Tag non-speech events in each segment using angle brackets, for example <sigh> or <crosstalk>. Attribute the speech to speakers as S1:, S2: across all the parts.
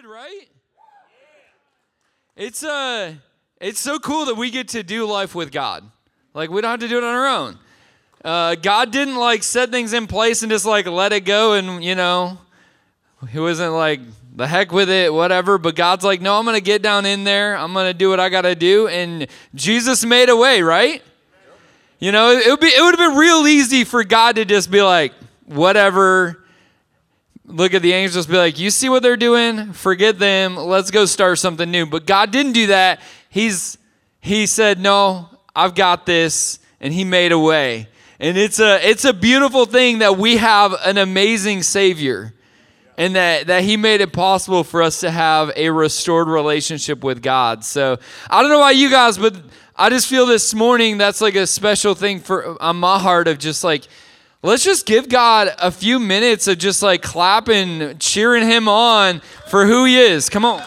S1: good, right? It's uh it's so cool that we get to do life with God. Like we don't have to do it on our own. Uh, God didn't like set things in place and just like let it go and you know he wasn't like the heck with it, whatever. But God's like, no, I'm gonna get down in there. I'm gonna do what I gotta do. And Jesus made a way, right? You know, it would be it would have been real easy for God to just be like, whatever. Look at the angels, be like, you see what they're doing? Forget them. Let's go start something new. But God didn't do that. He's he said, no, I've got this, and he made a way. And it's a it's a beautiful thing that we have an amazing Savior and that, that he made it possible for us to have a restored relationship with God. So I don't know about you guys, but I just feel this morning that's like a special thing for on my heart of just like let's just give God a few minutes of just like clapping, cheering him on for who he is. Come on.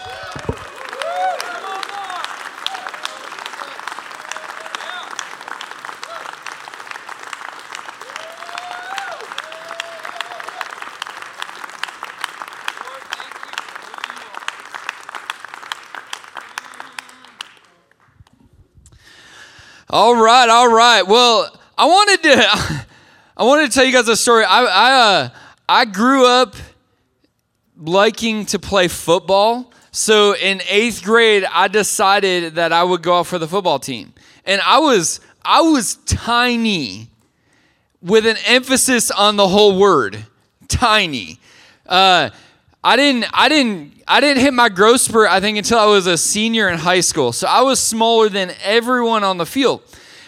S1: All right, all right. Well, I wanted to <laughs> I wanted to tell you guys a story. I I uh, I grew up liking to play football. So in 8th grade, I decided that I would go out for the football team. And I was I was tiny with an emphasis on the whole word, tiny. Uh, I didn't I didn't I didn't hit my growth spurt I think until I was a senior in high school. So I was smaller than everyone on the field.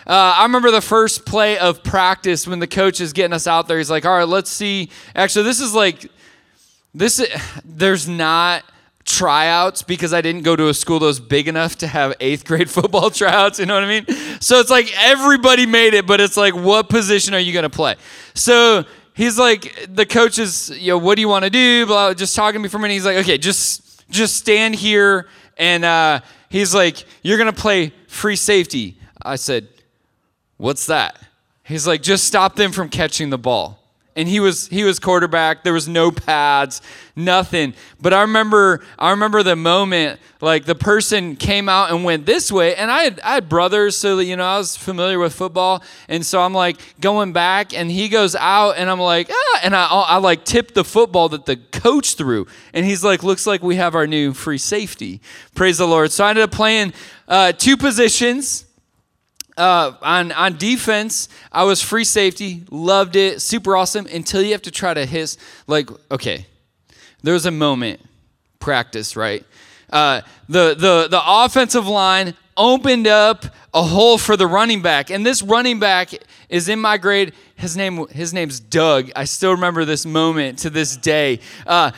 S1: Uh, I remember the first play of practice when the coach is getting us out there. He's like, "All right, let's see." Actually, this is like this. There's not tryouts because I didn't go to a school that was big enough to have eighth grade <laughs> football tryouts. You know what I mean? So it's like everybody made it, but it's like, what position are you going to play? So he's like, the coach is, you know, what do you want to do? Blah, just talking to me for a minute. He's like, okay, just just stand here. And uh, he's like, you're going to play free safety. I said, what's that? He's like, just stop them from catching the ball. And he was he was quarterback. There was no pads nothing. But i remember i remember the moment like the person came out and went this way. And i had, I had brothers so you know i was familiar with football. And so i'm like going back and he goes out and i'm like ah, and i, I like tipped the football that the coach threw. And he's like looks like we have our new free safety. Praise the lord. So i ended up playing uh, two positions uh, on on defense, I was free safety, loved it, super awesome. Until you have to try to hit, like, okay, there was a moment, practice, right? Uh, the the the offensive line opened up a hole for the running back, and this running back is in my grade. His name his name's Doug. I still remember this moment to this day. Uh,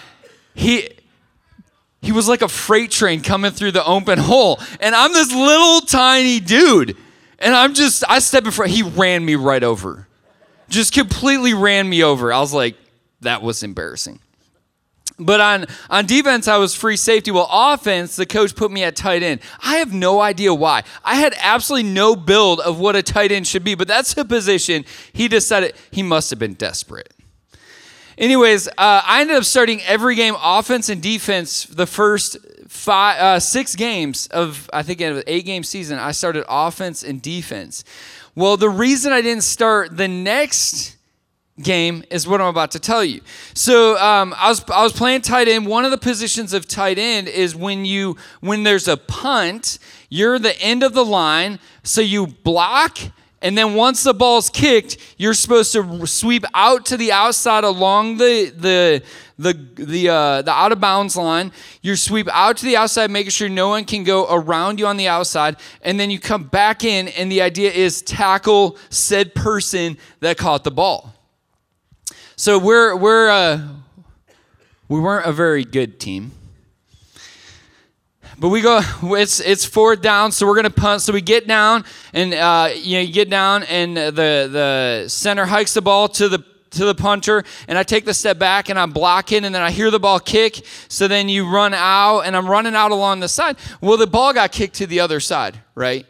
S1: he he was like a freight train coming through the open hole, and I'm this little tiny dude. And I'm just, I step in front, he ran me right over. Just completely ran me over. I was like, that was embarrassing. But on, on defense, I was free safety. Well, offense, the coach put me at tight end. I have no idea why. I had absolutely no build of what a tight end should be, but that's a position he decided he must have been desperate. Anyways, uh, I ended up starting every game, offense and defense, the first five, uh, six games of, I think, an eight game season. I started offense and defense. Well, the reason I didn't start the next game is what I'm about to tell you. So um, I was I was playing tight end. One of the positions of tight end is when you when there's a punt, you're the end of the line, so you block and then once the ball's kicked, you're supposed to sweep out to the outside along the the the the uh, the out of bounds line. You sweep out to the outside, making sure no one can go around you on the outside, and then you come back in. And the idea is tackle said person that caught the ball. So we're we're uh, we weren't a very good team. But we go, it's it's fourth down, so we're gonna punt. So we get down, and uh, you know, you get down, and the the center hikes the ball to the to the punter, and I take the step back, and I'm blocking, and then I hear the ball kick. So then you run out, and I'm running out along the side. Well, the ball got kicked to the other side, right?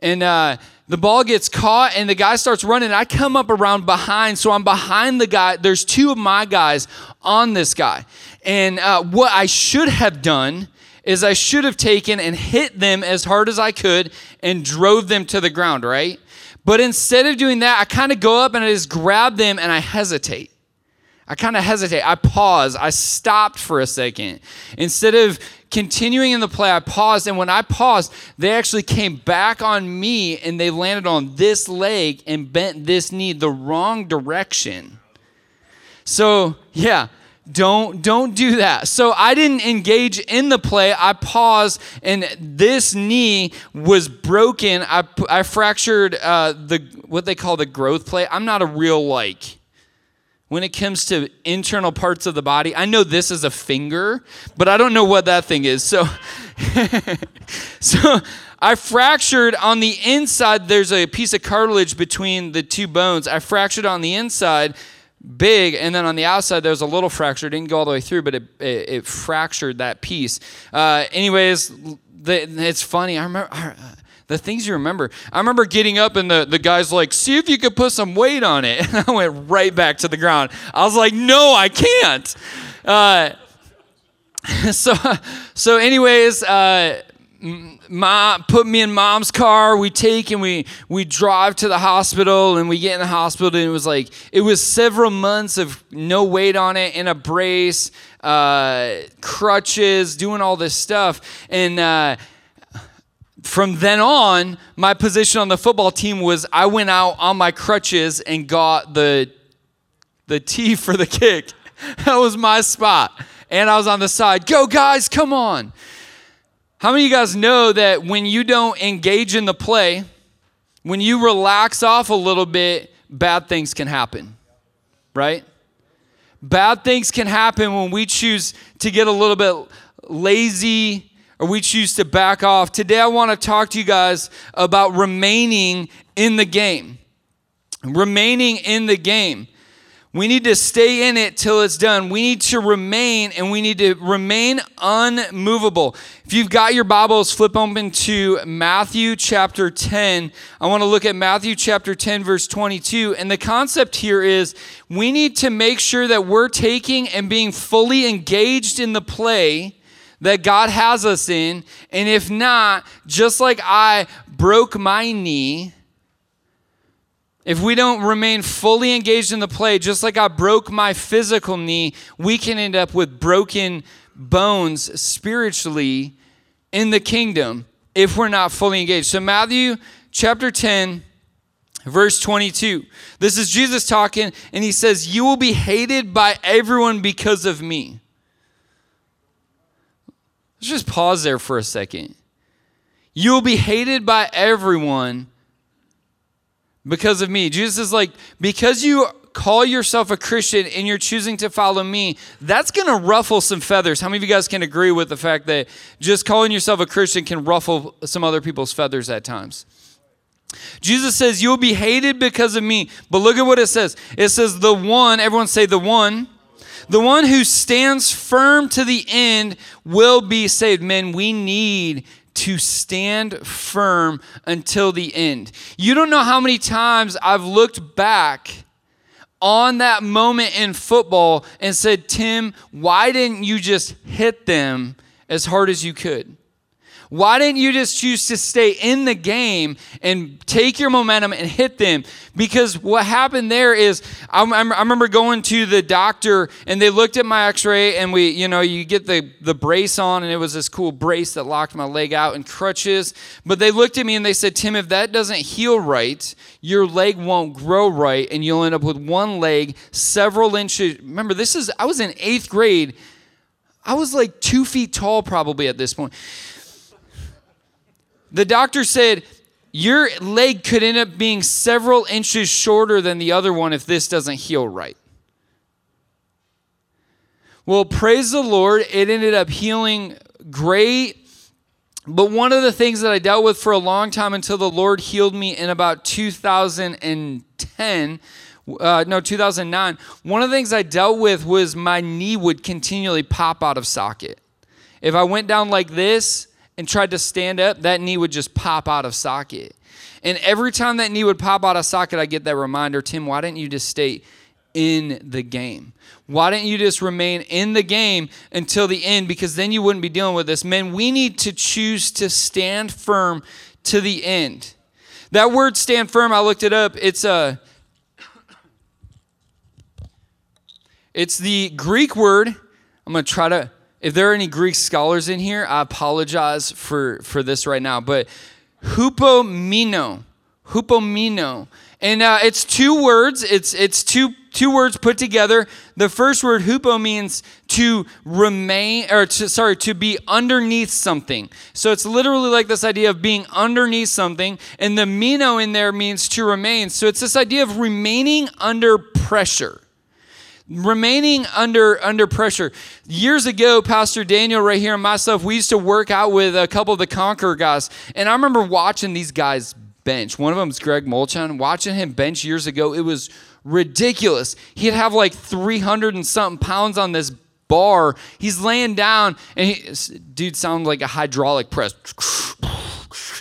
S1: And uh, the ball gets caught and the guy starts running. I come up around behind, so I'm behind the guy. There's two of my guys on this guy. And uh, what I should have done is I should have taken and hit them as hard as I could and drove them to the ground, right? But instead of doing that, I kind of go up and I just grab them and I hesitate. I kind of hesitate. I pause. I stopped for a second. Instead of continuing in the play, I paused. And when I paused, they actually came back on me and they landed on this leg and bent this knee the wrong direction. So, yeah. Don't don't do that. So I didn't engage in the play. I paused, and this knee was broken. I, I fractured uh, the what they call the growth plate. I'm not a real like when it comes to internal parts of the body. I know this is a finger, but I don't know what that thing is. So, <laughs> so I fractured on the inside. There's a piece of cartilage between the two bones. I fractured on the inside, big, and then on the outside there's a little fracture. It didn't go all the way through, but it, it, it fractured that piece. Uh, anyways, the, it's funny. I remember. I, the things you remember. I remember getting up and the, the guy's like, see if you could put some weight on it. <laughs> And I went right back to the ground. I was like, no, I can't. Uh, <laughs> so, so anyways, uh, mom put me in mom's car we take and we we drive to the hospital and we get in the hospital and it was like it was several months of no weight on it in a brace uh, crutches doing all this stuff and uh, from then on, my position on the football team was I went out on my crutches and got the the tee <laughs> for the kick. That was my spot. And I was on the side. Go guys, come on. How many of you guys know that when you don't engage in the play, when you relax off a little bit, bad things can happen? Right? Bad things can happen when we choose to get a little bit lazy, or we choose to back off. Today, I want to talk to you guys about remaining in the game. Remaining in the game. We need to stay in it till it's done. We need to remain and we need to remain unmovable. If you've got your Bibles, flip open to Matthew chapter 10. I want to look at Matthew chapter 10, verse 22. And the concept here is we need to make sure that we're taking and being fully engaged in the play that God has us in. And if not, just like I broke my knee, if we don't remain fully engaged in the play, just like I broke my physical knee, we can end up with broken bones spiritually in the kingdom if we're not fully engaged. So, Matthew chapter 10, verse 22. This is Jesus talking, and he says, You will be hated by everyone because of me. Let's just pause there for a second. You will be hated by everyone because of me. Jesus is like, because you call yourself a Christian and you're choosing to follow me, that's going to ruffle some feathers. How many of you guys can agree with the fact that just calling yourself a Christian can ruffle some other people's feathers at times? Jesus says, You'll be hated because of me. But look at what it says. It says, The one, everyone say, The one the one who stands firm to the end will be saved. Men, we need to stand firm until the end. You don't know how many times I've looked back on that moment in football and said, Tim, why didn't you just hit them as hard as you could? Why didn't you just choose to stay in the game and take your momentum and hit them? Because what happened there is, I, I remember going to the doctor and they looked at my x ray and we, you know, you get the, the brace on and it was this cool brace that locked my leg out and crutches. But they looked at me and they said, Tim, if that doesn't heal right, your leg won't grow right and you'll end up with one leg several inches. Remember, this is, I was in eighth grade. I was like two feet tall probably at this point. The doctor said, Your leg could end up being several inches shorter than the other one if this doesn't heal right. Well, praise the Lord, it ended up healing great. But one of the things that I dealt with for a long time until the Lord healed me in about 2010, uh, no, 2009, one of the things I dealt with was my knee would continually pop out of socket. If I went down like this, and tried to stand up, that knee would just pop out of socket. And every time that knee would pop out of socket, I get that reminder Tim, why didn't you just stay in the game? Why didn't you just remain in the game until the end? Because then you wouldn't be dealing with this. Men, we need to choose to stand firm to the end. That word stand firm, I looked it up. It's a it's the Greek word. I'm going to try to if there are any Greek scholars in here, I apologize for for this right now, but hupomino, hupomino. And uh, it's two words. It's it's two two words put together. The first word hupo means to remain or to, sorry, to be underneath something. So it's literally like this idea of being underneath something and the mino in there means to remain. So it's this idea of remaining under pressure remaining under under pressure years ago pastor daniel right here and myself we used to work out with a couple of the conqueror guys and i remember watching these guys bench one of them is greg molchan watching him bench years ago it was ridiculous. He'd have like 300 and something pounds on this bar. He's laying down, and he, dude sounds like a hydraulic press.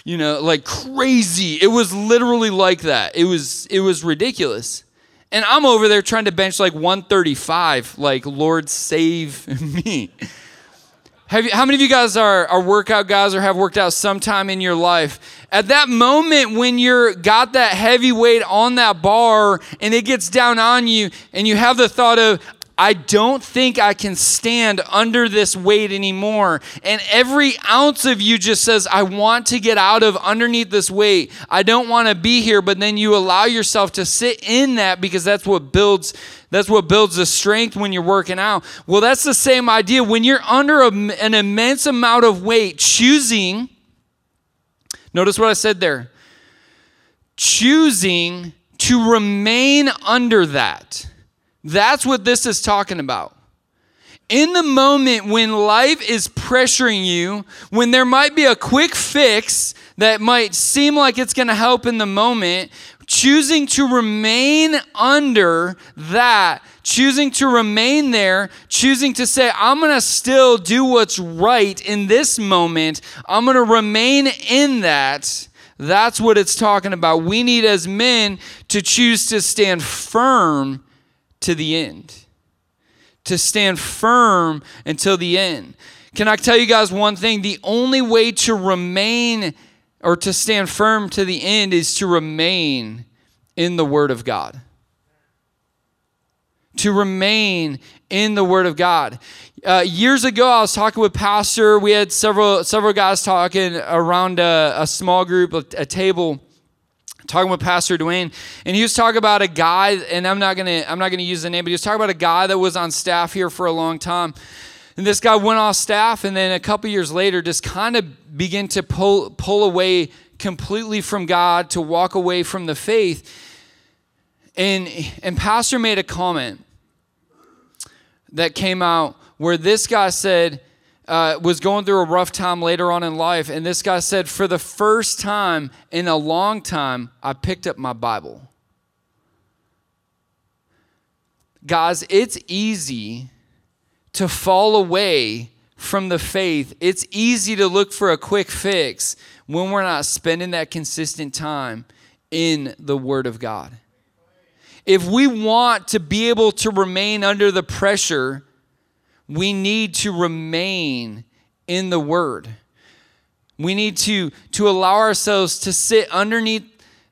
S1: You know, like crazy. It was literally like that. It was it was ridiculous. And I'm over there trying to bench like 135. Like, Lord, save <laughs> me. Have you, how many of you guys are, are workout guys or have worked out sometime in your life? At that moment when you're got that heavy weight on that bar and it gets down on you and you have the thought of, I don't think I can stand under this weight anymore. And every ounce of you just says, I want to get out of underneath this weight. I don't want to be here. But then you allow yourself to sit in that because that's what builds. That's what builds the strength when you're working out. Well, that's the same idea. When you're under a, an immense amount of weight, choosing, notice what I said there, choosing to remain under that that's what this is talking about. In the moment when life is pressuring you, when there might be a quick fix that might seem like it's going to help in the moment, choosing to remain under that, choosing to remain there, choosing to say, I'm going to still do what's right in this moment, I'm going to remain in that. That's what it's talking about. We need as men to choose to stand firm to the end, to stand firm until the end. Can I tell you guys one thing? The only way to remain or to stand firm to the end is to remain in the Word of God. To remain in the Word of God. Uh, years ago, I was talking with Pastor. We had several several guys talking around a, a small group, a, a table talking with Pastor Dwayne, and he was talking about a guy, and I'm not gonna I'm not gonna use the name, but he was talking about a guy that was on staff here for a long time. And this guy went off staff, and then a couple years later, just kind of began to pull pull away completely from God, to walk away from the faith. And and Pastor made a comment that came out where this guy said, uh, was going through a rough time later on in life, and this guy said, For the first time in a long time, I picked up my Bible. Guys, it's easy to fall away from the faith. It's easy to look for a quick fix when we're not spending that consistent time in the Word of God. If we want to be able to remain under the pressure we need to remain in the Word. We need to, to allow ourselves to sit underneath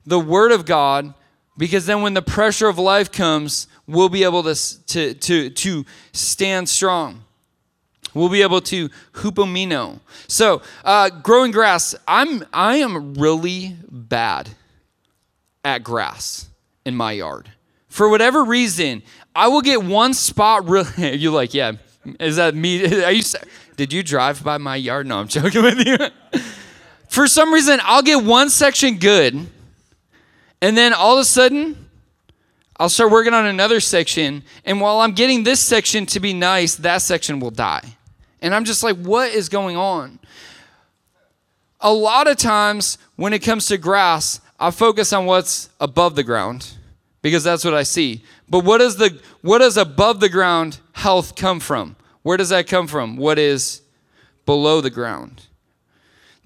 S1: the Word of God because then when the pressure of life comes, we'll be able to, to, to, to stand strong. We'll be able to hupomino. So, uh, growing grass, I'm, I am really bad at grass in my yard. For whatever reason, I will get one spot really. <laughs> You're like, yeah, is that me? <laughs> Are you? Did you drive by my yard? No, I'm joking with you. <laughs> For some reason, I'll get one section good, and then all of a sudden, I'll start working on another section. And while I'm getting this section to be nice, that section will die. And I'm just like, what is going on? A lot of times, when it comes to grass, I focus on what's above the ground because that's what I see. But what is the what is above the ground health come from? Where does that come from? What is below the ground?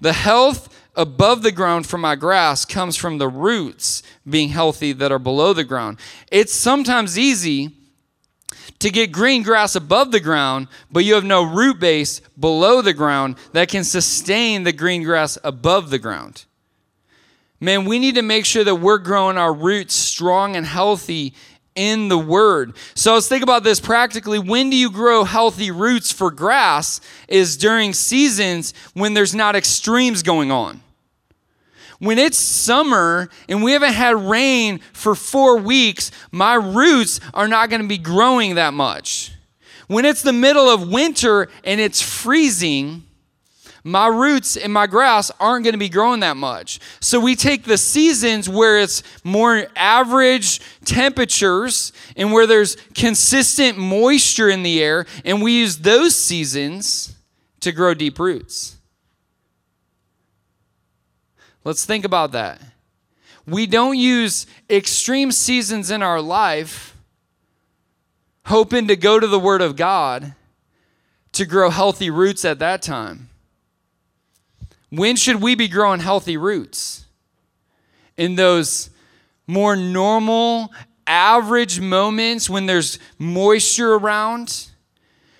S1: The health above the ground from my grass comes from the roots being healthy that are below the ground. It's sometimes easy to get green grass above the ground, but you have no root base below the ground that can sustain the green grass above the ground. Man, we need to make sure that we're growing our roots strong and healthy in the word. So let's think about this practically. When do you grow healthy roots for grass? Is during seasons when there's not extremes going on when it's summer and we haven't had rain for four weeks, my roots are not going to be growing that much. When it's the middle of winter and it's freezing, my roots and my grass aren't going to be growing that much. So we take the seasons where it's more average temperatures and where there's consistent moisture in the air, and we use those seasons to grow deep roots. Let's think about that. We don't use extreme seasons in our life hoping to go to the Word of God to grow healthy roots at that time. When should we be growing healthy roots? In those more normal, average moments when there's moisture around?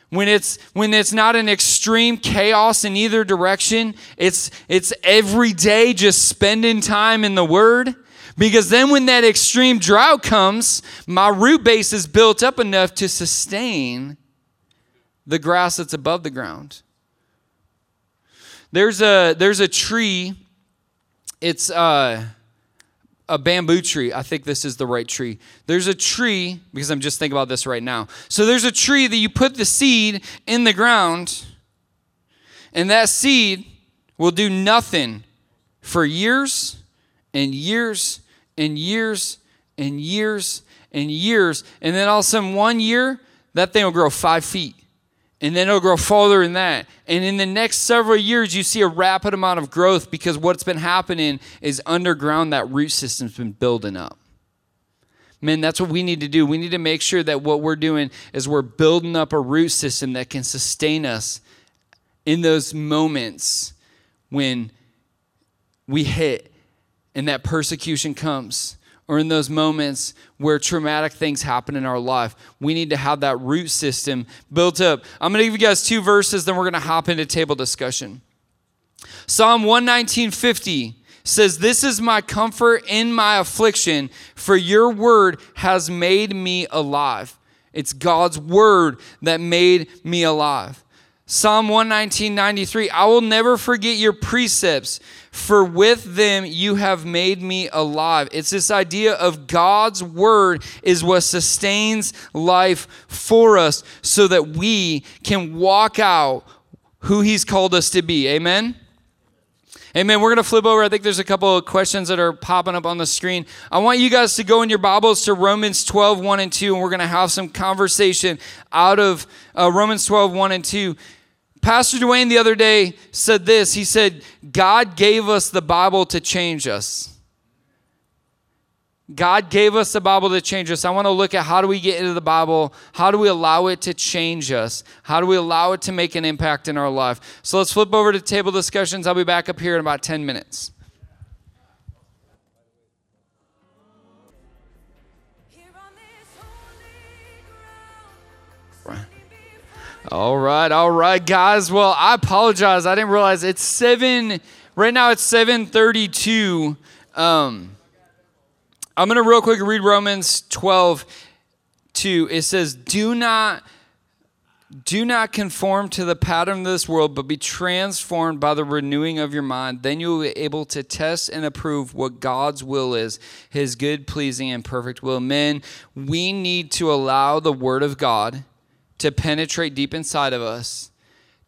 S1: when it's when it's not an extreme chaos in either direction it's it's every day just spending time in the word because then when that extreme drought comes my root base is built up enough to sustain the grass that's above the ground there's a there's a tree it's uh a bamboo tree. I think this is the right tree. There's a tree, because I'm just thinking about this right now. So there's a tree that you put the seed in the ground, and that seed will do nothing for years and years and years and years and years. And then all of a sudden, one year, that thing will grow five feet and then it'll grow farther than that. And in the next several years, you see a rapid amount of growth because what's been happening is underground, that root system's been building up. Man, that's what we need to do. We need to make sure that what we're doing is we're building up a root system that can sustain us in those moments when we hit and that persecution comes or in those moments where traumatic things happen in our life. We need to have that root system built up. I'm going to give you guys two verses, then we're going to hop into table discussion. Psalm 119:50 says, This is my comfort in my affliction, for your word has made me alive. It's God's word that made me alive. Psalm 119:93 I will never forget your precepts for with them you have made me alive. It's this idea of God's word is what sustains life for us so that we can walk out who he's called us to be. Amen. Amen. We're going to flip over. I think there's a couple of questions that are popping up on the screen. I want you guys to go in your Bibles to Romans 12, 1 and 2, and we're going to have some conversation out of uh, Romans 12, 1 and 2. Pastor Dwayne the other day said this. He said, God gave us the Bible to change us. God gave us the Bible to change us. I want to look at how do we get into the Bible? How do we allow it to change us? How do we allow it to make an impact in our life? So let's flip over to table discussions. I'll be back up here in about 10 minutes. All right, all right, guys. Well, I apologize. I didn't realize it's seven. Right now, it's seven thirty-two. Um, I'm gonna real quick read Romans twelve two. It says, "Do not." Do not conform to the pattern of this world, but be transformed by the renewing of your mind. Then you will be able to test and approve what God's will is, his good, pleasing, and perfect will. Men, we need to allow the Word of God to penetrate deep inside of us,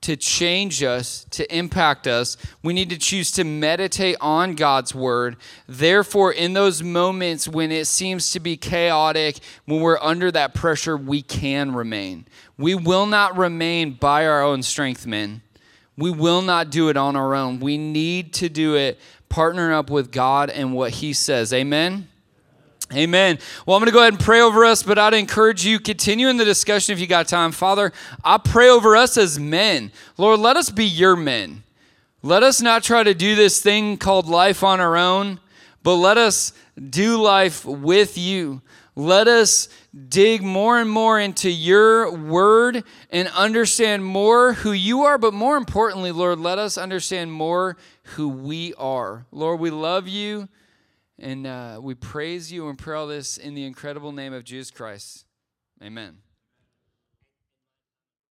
S1: to change us, to impact us. We need to choose to meditate on God's word. Therefore, in those moments when it seems to be chaotic, when we're under that pressure, we can remain. We will not remain by our own strength, men. We will not do it on our own. We need to do it partnering up with God and what He says. Amen. Amen. Well, I'm going to go ahead and pray over us, but I'd encourage you continue in the discussion if you got time. Father, I pray over us as men. Lord, let us be your men. Let us not try to do this thing called life on our own, but let us do life with you. Let us dig more and more into your word and understand more who you are, but more importantly, Lord, let us understand more who we are. Lord, we love you and uh, we praise you and pray all this in the incredible name of Jesus Christ. Amen.